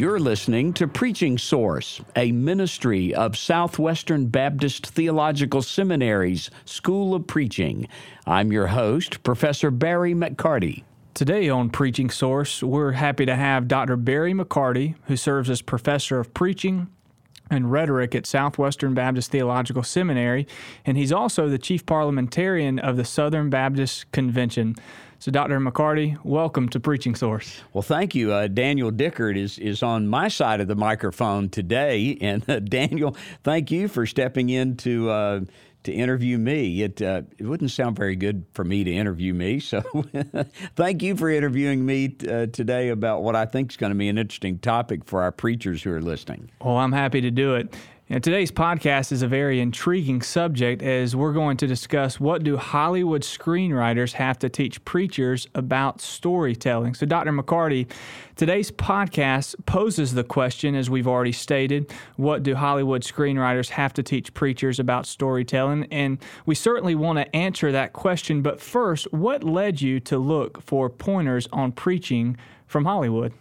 You're listening to Preaching Source, a ministry of Southwestern Baptist Theological Seminary's School of Preaching. I'm your host, Professor Barry McCarty. Today on Preaching Source, we're happy to have Dr. Barry McCarty, who serves as professor of preaching and rhetoric at Southwestern Baptist Theological Seminary, and he's also the chief parliamentarian of the Southern Baptist Convention. So, Dr. McCarty, welcome to Preaching Source. Well, thank you. Uh, Daniel Dickert is, is on my side of the microphone today. And uh, Daniel, thank you for stepping in to, uh, to interview me. It, uh, it wouldn't sound very good for me to interview me. So, thank you for interviewing me uh, today about what I think is going to be an interesting topic for our preachers who are listening. Well, I'm happy to do it. Now, today's podcast is a very intriguing subject as we're going to discuss what do Hollywood screenwriters have to teach preachers about storytelling. So, Dr. McCarty, today's podcast poses the question, as we've already stated, what do Hollywood screenwriters have to teach preachers about storytelling? And we certainly want to answer that question. But first, what led you to look for pointers on preaching from Hollywood?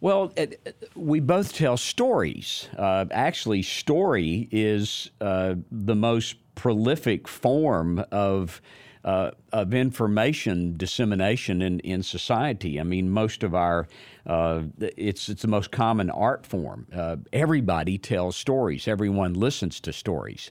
Well, it, we both tell stories. Uh, actually, story is uh, the most prolific form of uh, of information dissemination in, in society. I mean, most of our uh, it's it's the most common art form. Uh, everybody tells stories. Everyone listens to stories.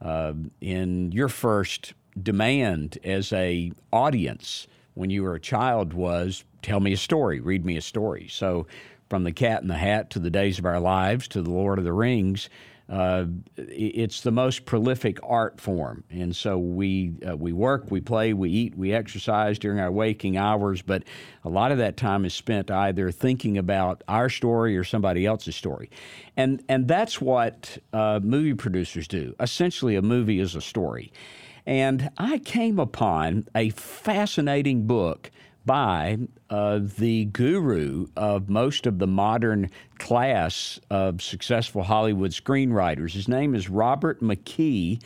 Uh, in your first demand as a audience when you were a child was tell me a story, read me a story. So, from the Cat in the Hat to the Days of Our Lives to the Lord of the Rings, uh, it's the most prolific art form, and so we uh, we work, we play, we eat, we exercise during our waking hours. But a lot of that time is spent either thinking about our story or somebody else's story, and and that's what uh, movie producers do. Essentially, a movie is a story. And I came upon a fascinating book by uh, the guru of most of the modern class of successful Hollywood screenwriters. His name is Robert McKee,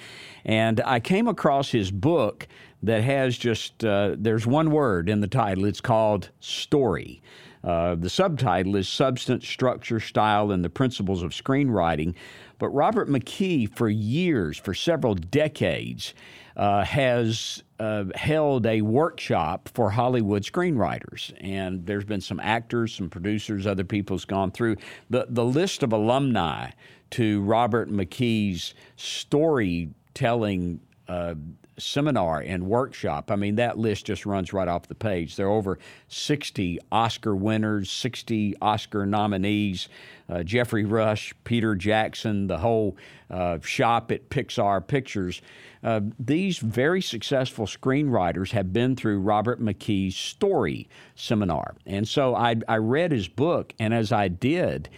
and I came across his book that has just, uh, there's one word in the title. It's called Story. Uh, the subtitle is Substance, Structure, Style, and the Principles of Screenwriting. But Robert McKee, for years, for several decades, uh, has uh, held a workshop for Hollywood screenwriters, and there's been some actors, some producers, other people's gone through. The the list of alumni to Robert McKee's storytelling uh, seminar and workshop. I mean, that list just runs right off the page. There are over 60 Oscar winners, 60 Oscar nominees, uh, Geoffrey Rush, Peter Jackson, the whole uh, shop at Pixar Pictures. Uh, these very successful screenwriters have been through Robert McKee's story seminar. And so I, I read his book, and as I did,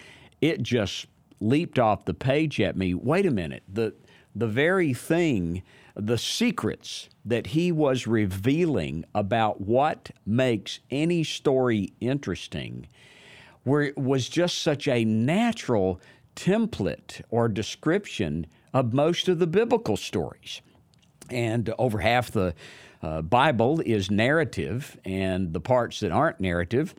it just leaped off the page at me. Wait a minute. The, the very thing the secrets that he was revealing about what makes any story interesting were, was just such a natural template or description of most of the biblical stories. And over half the uh, Bible is narrative, and the parts that aren't narrative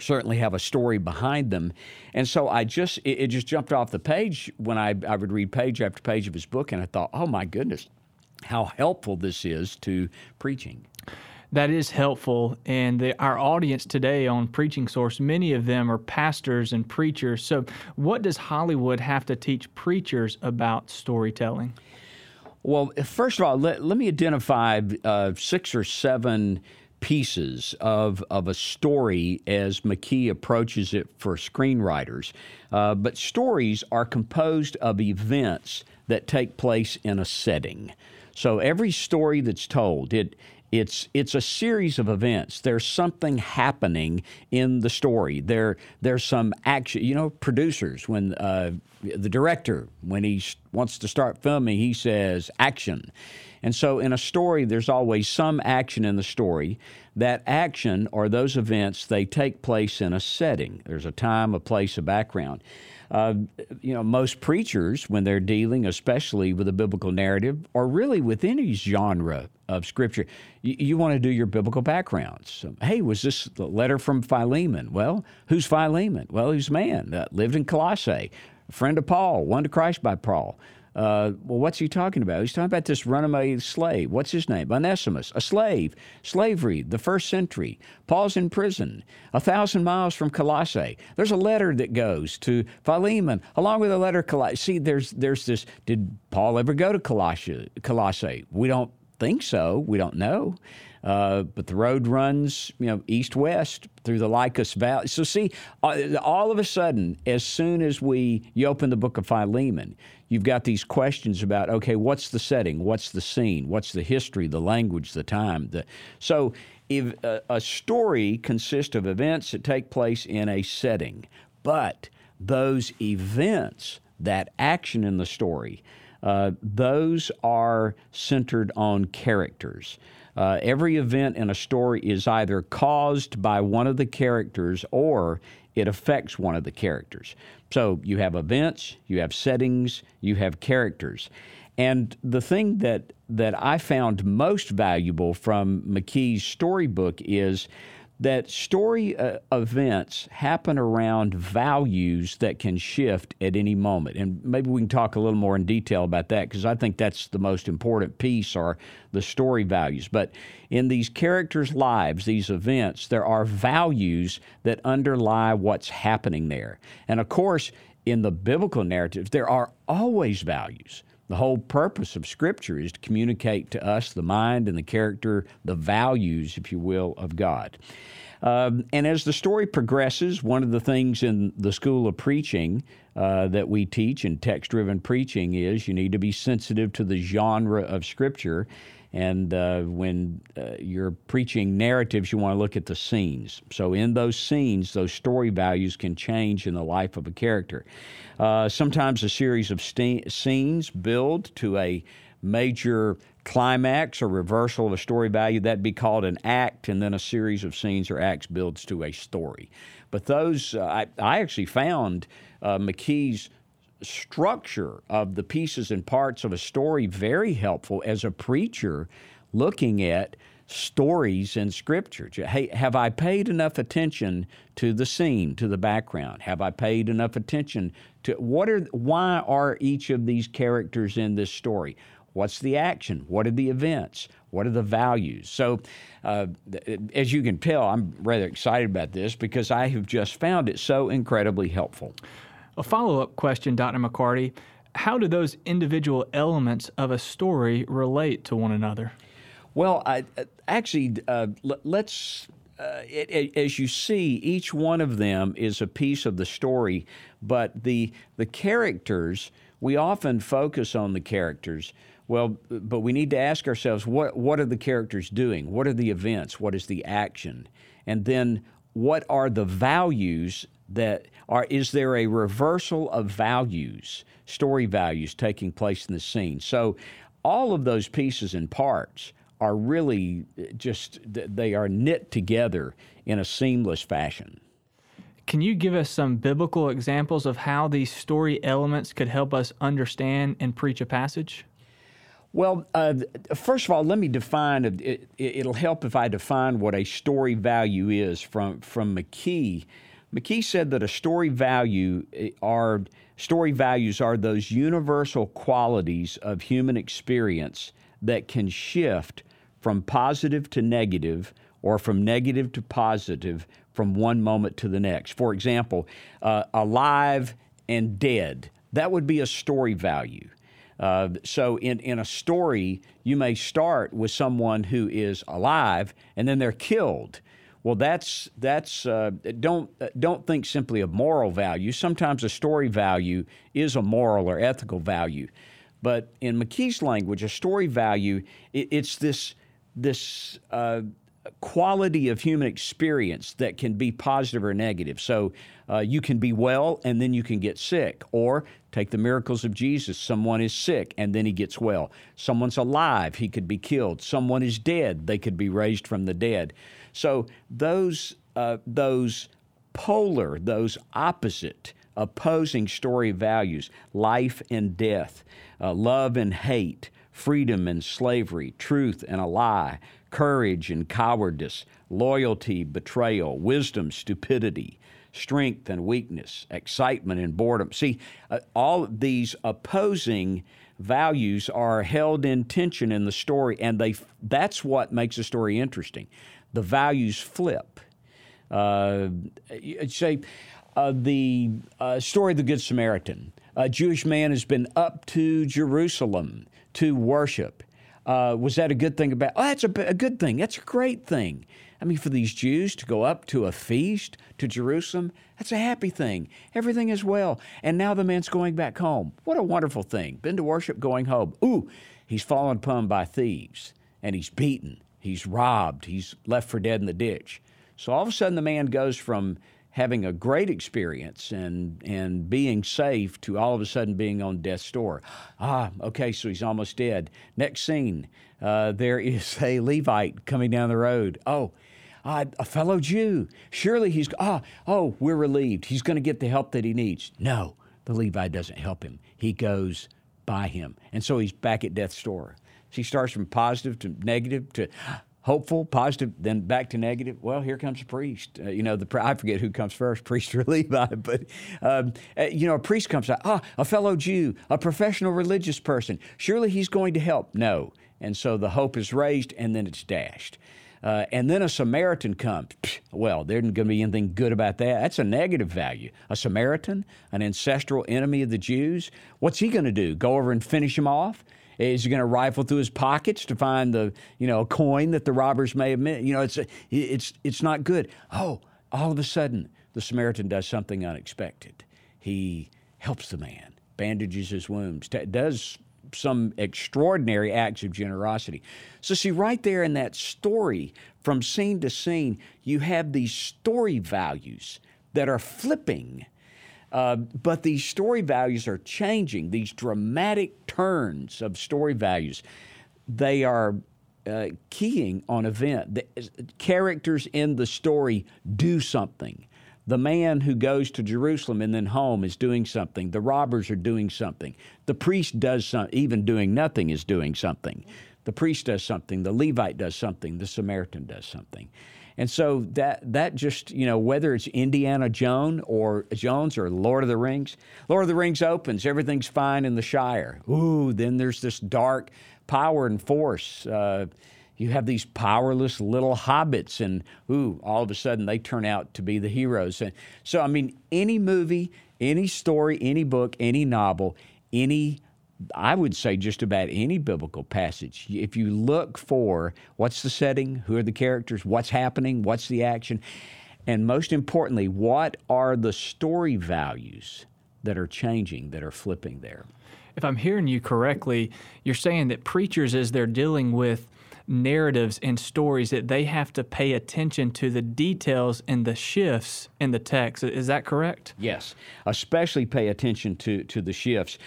certainly have a story behind them. And so I just, it, it just jumped off the page when I, I would read page after page of his book, and I thought, oh my goodness, how helpful this is to preaching. That is helpful. And the, our audience today on Preaching Source, many of them are pastors and preachers. So, what does Hollywood have to teach preachers about storytelling? Well, first of all, let, let me identify uh, six or seven pieces of, of a story as McKee approaches it for screenwriters. Uh, but stories are composed of events that take place in a setting. So every story that's told, it it's it's a series of events. There's something happening in the story. There there's some action. You know, producers when uh, the director when he wants to start filming, he says action. And so in a story, there's always some action in the story. That action or those events, they take place in a setting. There's a time, a place, a background. Uh, you know, most preachers, when they're dealing, especially with a biblical narrative, or really with any genre of Scripture, you, you want to do your biblical backgrounds. So, hey, was this the letter from Philemon? Well, who's Philemon? Well, he's man that lived in Colossae, a friend of Paul, won to Christ by Paul. Uh, well, what's he talking about? He's talking about this runaway slave. What's his name? Onesimus, a slave. Slavery, the first century. Paul's in prison, a thousand miles from Colossae. There's a letter that goes to Philemon, along with a letter. Colossae. See, there's there's this. Did Paul ever go to Colossae? Colossae? We don't think so. We don't know. Uh, but the road runs, you know, east-west through the Lycus Valley. So see, uh, all of a sudden, as soon as we you open the book of Philemon, you've got these questions about okay, what's the setting, what's the scene, what's the history, the language, the time. The, so if a, a story consists of events that take place in a setting, but those events, that action in the story, uh, those are centered on characters. Uh, every event in a story is either caused by one of the characters or it affects one of the characters. So you have events, you have settings, you have characters. And the thing that, that I found most valuable from McKee's storybook is that story uh, events happen around values that can shift at any moment. And maybe we can talk a little more in detail about that because I think that's the most important piece are the story values. But in these characters' lives, these events, there are values that underlie what's happening there. And of course, in the biblical narratives, there are always values. The whole purpose of Scripture is to communicate to us the mind and the character, the values, if you will, of God. Um, and as the story progresses, one of the things in the School of Preaching uh, that we teach in text driven preaching is you need to be sensitive to the genre of Scripture. And uh, when uh, you're preaching narratives, you want to look at the scenes. So, in those scenes, those story values can change in the life of a character. Uh, sometimes a series of scenes build to a major climax or reversal of a story value. That'd be called an act, and then a series of scenes or acts builds to a story. But those, uh, I, I, actually found uh, McKee's structure of the pieces and parts of a story very helpful as a preacher looking at stories in Scripture. Hey, have I paid enough attention to the scene, to the background? Have I paid enough attention to what are why are each of these characters in this story? What's the action? What are the events? What are the values? So, uh, as you can tell, I'm rather excited about this because I have just found it so incredibly helpful. A follow up question, Dr. McCarty How do those individual elements of a story relate to one another? Well, I, actually, uh, let's. Uh, it, it, as you see, each one of them is a piece of the story, but the the characters we often focus on the characters. Well, but we need to ask ourselves what what are the characters doing? What are the events? What is the action? And then what are the values that are is there a reversal of values, story values taking place in the scene? So all of those pieces and parts are really uh, just they are knit together in a seamless fashion. Can you give us some biblical examples of how these story elements could help us understand and preach a passage? Well, uh, first of all, let me define. It, will help if I define what a story value is from from McKee. McKee said that a story value eh, are story values are those universal qualities of human experience that can shift from positive to negative or from negative to positive from one moment to the next. For example, uh, alive and dead. That would be a story value. Uh, so in, in a story, you may start with someone who is alive and then they're killed. Well, that's that's uh, don't don't think simply of moral value. Sometimes a story value is a moral or ethical value, but in McKee's language, a story value it, it's this this uh, quality of human experience that can be positive or negative. So uh, you can be well and then you can get sick. Or take the miracles of Jesus someone is sick and then he gets well. Someone's alive, he could be killed. Someone is dead, they could be raised from the dead. So those, uh, those polar, those opposite opposing story values life and death, uh, love and hate, freedom and slavery, truth and a lie, courage and cowardice, loyalty, betrayal, wisdom, stupidity, strength and weakness, excitement and boredom. See, uh, all these opposing values are held in tension in the story, and they that's what makes a story interesting. The values flip. Uh, say, uh, the uh, story of the Good Samaritan. A Jewish man has been up to Jerusalem to worship. Uh, was that a good thing about? Oh, that's a, a good thing. That's a great thing. I mean, for these Jews to go up to a feast to Jerusalem, that's a happy thing. Everything is well. And now the man's going back home. What a wonderful thing. Been to worship, going home. Ooh, he's fallen upon by thieves and he's beaten, he's robbed, he's left for dead in the ditch. So all of a sudden, the man goes from having a great experience and and being safe to all of a sudden being on death's door. Ah, okay, so he's almost dead. Next scene, uh, there is a Levite coming down the road. Oh, uh, a fellow Jew. Surely he's, ah, oh, we're relieved. He's going to get the help that he needs. No, the Levite doesn't help him. He goes by him. And so he's back at death's door. So he starts from positive to negative to hopeful, positive, then back to negative. Well, here comes a priest. Uh, you know, the I forget who comes first, priest or Levi, but um, uh, you know, a priest comes out. Ah, a fellow Jew, a professional religious person. Surely he's going to help. No, and so the hope is raised, and then it's dashed. Uh, and then a Samaritan comes. Well, there isn't going to be anything good about that. That's a negative value. A Samaritan, an ancestral enemy of the Jews, what's he going to do? Go over and finish him off? Is he going to rifle through his pockets to find the you know coin that the robbers may have missed? You know, it's it's it's not good. Oh, all of a sudden, the Samaritan does something unexpected. He helps the man, bandages his wounds, does some extraordinary acts of generosity. So, see, right there in that story, from scene to scene, you have these story values that are flipping. Uh, but these story values are changing, these dramatic turns of story values. They are uh, keying on event. The characters in the story do something. The man who goes to Jerusalem and then home is doing something. The robbers are doing something. The priest does something. Even doing nothing is doing something. The priest does something. The Levite does something. The Samaritan does something. And so that that just you know whether it's Indiana Jones or Jones or Lord of the Rings, Lord of the Rings opens, everything's fine in the Shire. Ooh, then there's this dark power and force. Uh, you have these powerless little hobbits, and ooh, all of a sudden they turn out to be the heroes. And so, I mean, any movie, any story, any book, any novel, any I would say just about any biblical passage. If you look for what's the setting, who are the characters, what's happening, what's the action, and most importantly, what are the story values that are changing, that are flipping there? If I'm hearing you correctly, you're saying that preachers, as they're dealing with narratives and stories that they have to pay attention to the details and the shifts in the text. Is that correct? Yes, especially pay attention to, to the shifts.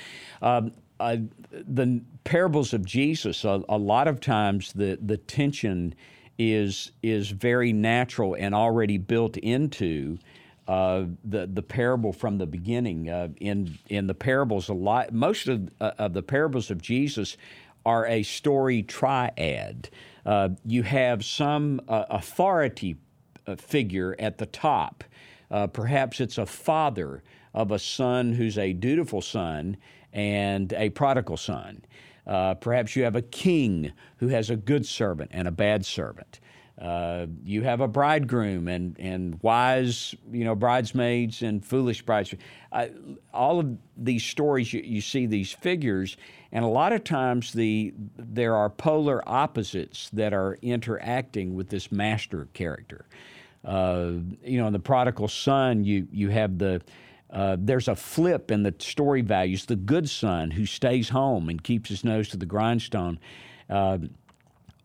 Um, uh, the parables of Jesus, a, a, lot of times the, the tension is, is very natural and already built into uh, the the parable from the beginning. Uh, in in the parables, a lot most of, uh, of the parables of Jesus are a story triad. Uh, you have some uh, authority figure at the top. Perhaps it's a father of a son who's a dutiful son and a prodigal son. Uh, perhaps you have a king who has a good servant and a bad servant. Uh, you have a bridegroom and, and wise, you know, bridesmaids and foolish bridesmaids. Uh, all of these stories, you, you, see these figures, and a lot of times the there are polar opposites that are interacting with this master character. Uh, you know, in the prodigal son, you you have the uh, there's a flip in the story values. The good son who stays home and keeps his nose to the grindstone. Uh,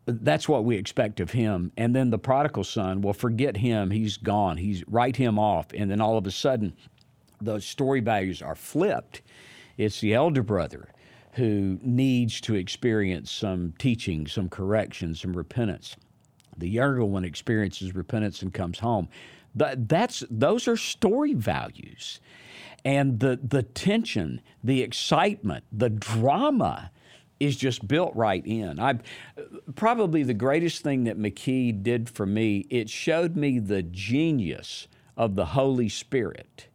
that's what we expect of him. And then the prodigal son, well, forget him. He's gone. He's write him off. And then all of a sudden, the story values are flipped. It's the elder brother who needs to experience some teaching, some correction, some repentance. The younger one experiences repentance and comes home. That's those are story values, and the the tension, the excitement, the drama is just built right in. I probably the greatest thing that McKee did for me. It showed me the genius of the Holy Spirit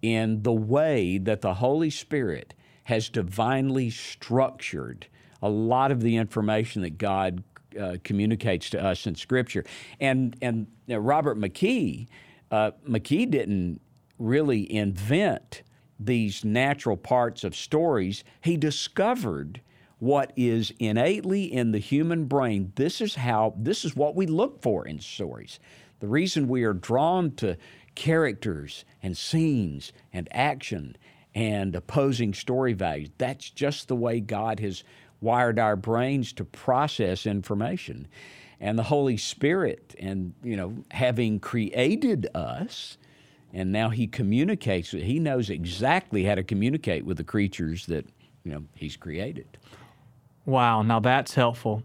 in the way that the Holy Spirit has divinely structured a lot of the information that God uh, communicates to us in Scripture. And and Robert McKee, uh, McKee didn't really invent these natural parts of stories. He discovered what is innately in the human brain. This is how. This is what we look for in stories. The reason we are drawn to characters and scenes and action and opposing story values. That's just the way God has wired our brains to process information. And the Holy Spirit, and you know, having created us, and now He communicates. He knows exactly how to communicate with the creatures that you know He's created. Wow, now that's helpful.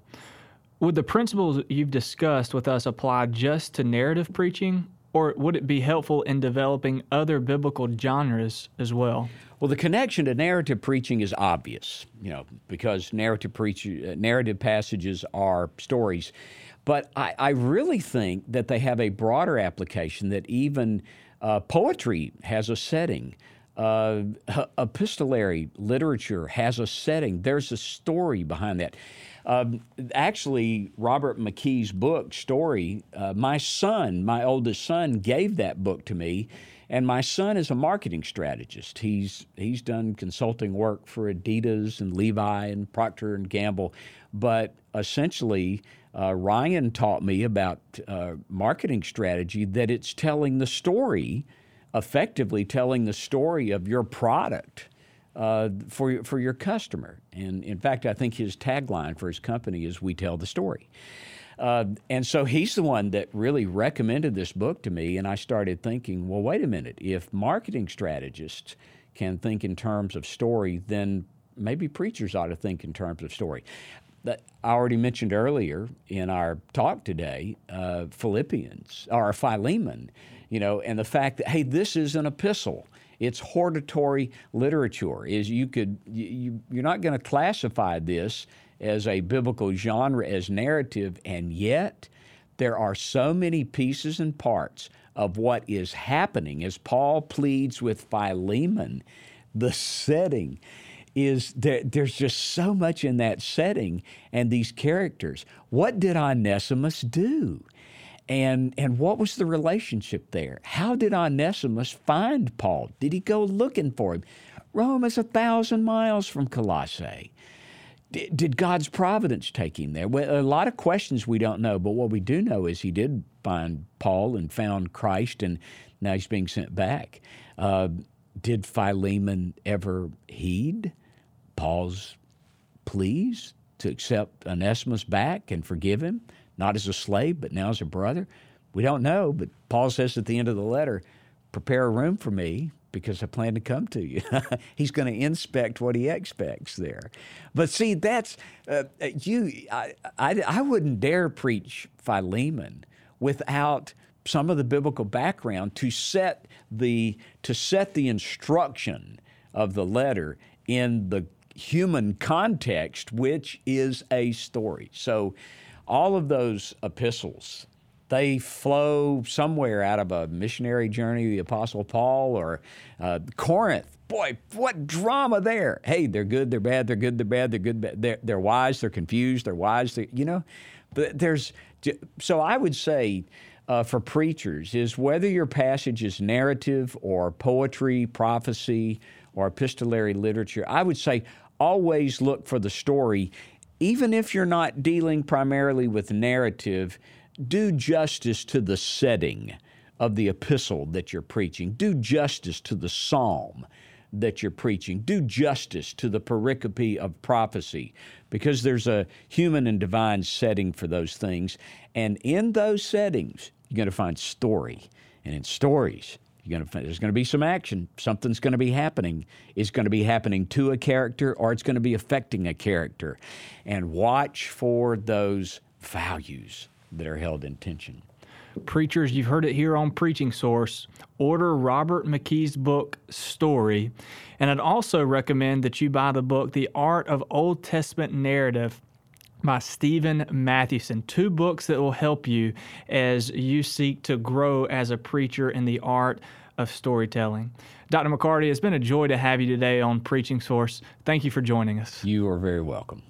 Would the principles you've discussed with us apply just to narrative preaching, or would it be helpful in developing other biblical genres as well? Well, the connection to narrative preaching is obvious, you know, because narrative preach, uh, narrative passages are stories. But I, I, really think that they have a broader application that even uh, poetry has a setting. Uh, epistolary literature has a setting. There's a story behind that. Um, actually, Robert McKee's book, Story, uh, my son, my oldest son, gave that book to me and my son is a marketing strategist. He's he's done consulting work for Adidas and Levi and Procter and Gamble, but essentially. Uh, Ryan taught me about uh, marketing strategy that it's telling the story, effectively telling the story of your product uh, for, for your customer. And in fact, I think his tagline for his company is We Tell the Story. Uh, and so he's the one that really recommended this book to me. And I started thinking, well, wait a minute. If marketing strategists can think in terms of story, then maybe preachers ought to think in terms of story. That I already mentioned earlier in our talk today, uh, Philippians or Philemon, you know, and the fact that hey, this is an epistle. It's hortatory literature. Is you could you, you're not going to classify this as a biblical genre, as narrative, and yet there are so many pieces and parts of what is happening as Paul pleads with Philemon. The setting is there, there's just so much in that setting and these characters. What did Onesimus do? And, and what was the relationship there? How did Onesimus find Paul? Did he go looking for him? Rome is a thousand miles from Colossae did God's providence take him there? Well, a lot of questions we don't know, but what we do know is he did find Paul and found Christ, and now he's being sent back. Uh, did Philemon ever heed Paul's pleas to accept Onesimus back and forgive him, not as a slave, but now as a brother? We don't know, but Paul says at the end of the letter, prepare a room for me because I plan to come to you. He's going to inspect what he expects there. But see, that's uh, you. I, I, I wouldn't dare preach Philemon without some of the biblical background to set the to set the instruction of the letter in the human context, which is a story. So, all of those epistles they flow somewhere out of a missionary journey, the Apostle Paul or uh, Corinth. Boy, what drama there! Hey, they're good, they're bad, they're good, they're bad, they're good, they're, they're wise, they're confused, they're wise. They're, you know, but there's so I would say. Uh, for preachers is whether your passage is narrative or poetry, prophecy, or epistolary literature, I would say always look for the story, even if you're not dealing primarily with narrative do justice to the setting of the epistle that you're preaching. Do justice to the psalm that you're preaching. Do justice to the pericope of prophecy because there's a human and divine setting for those things. And in those settings, you're going to find story. And in stories, you're going to there's going to be some action. Something's going to be happening. It's going to be happening to a character or it's going to be affecting a character. And watch for those values that are held in tension. Preachers, you've heard it here on Preaching Source. Order Robert McKee's book, Story. And I'd also recommend that you buy the book, The Art of Old Testament Narrative by Stephen Mathewson. Two books that will help you as you seek to grow as a preacher in the art of storytelling. Dr. McCarty, it's been a joy to have you today on Preaching Source. Thank you for joining us. You are very welcome.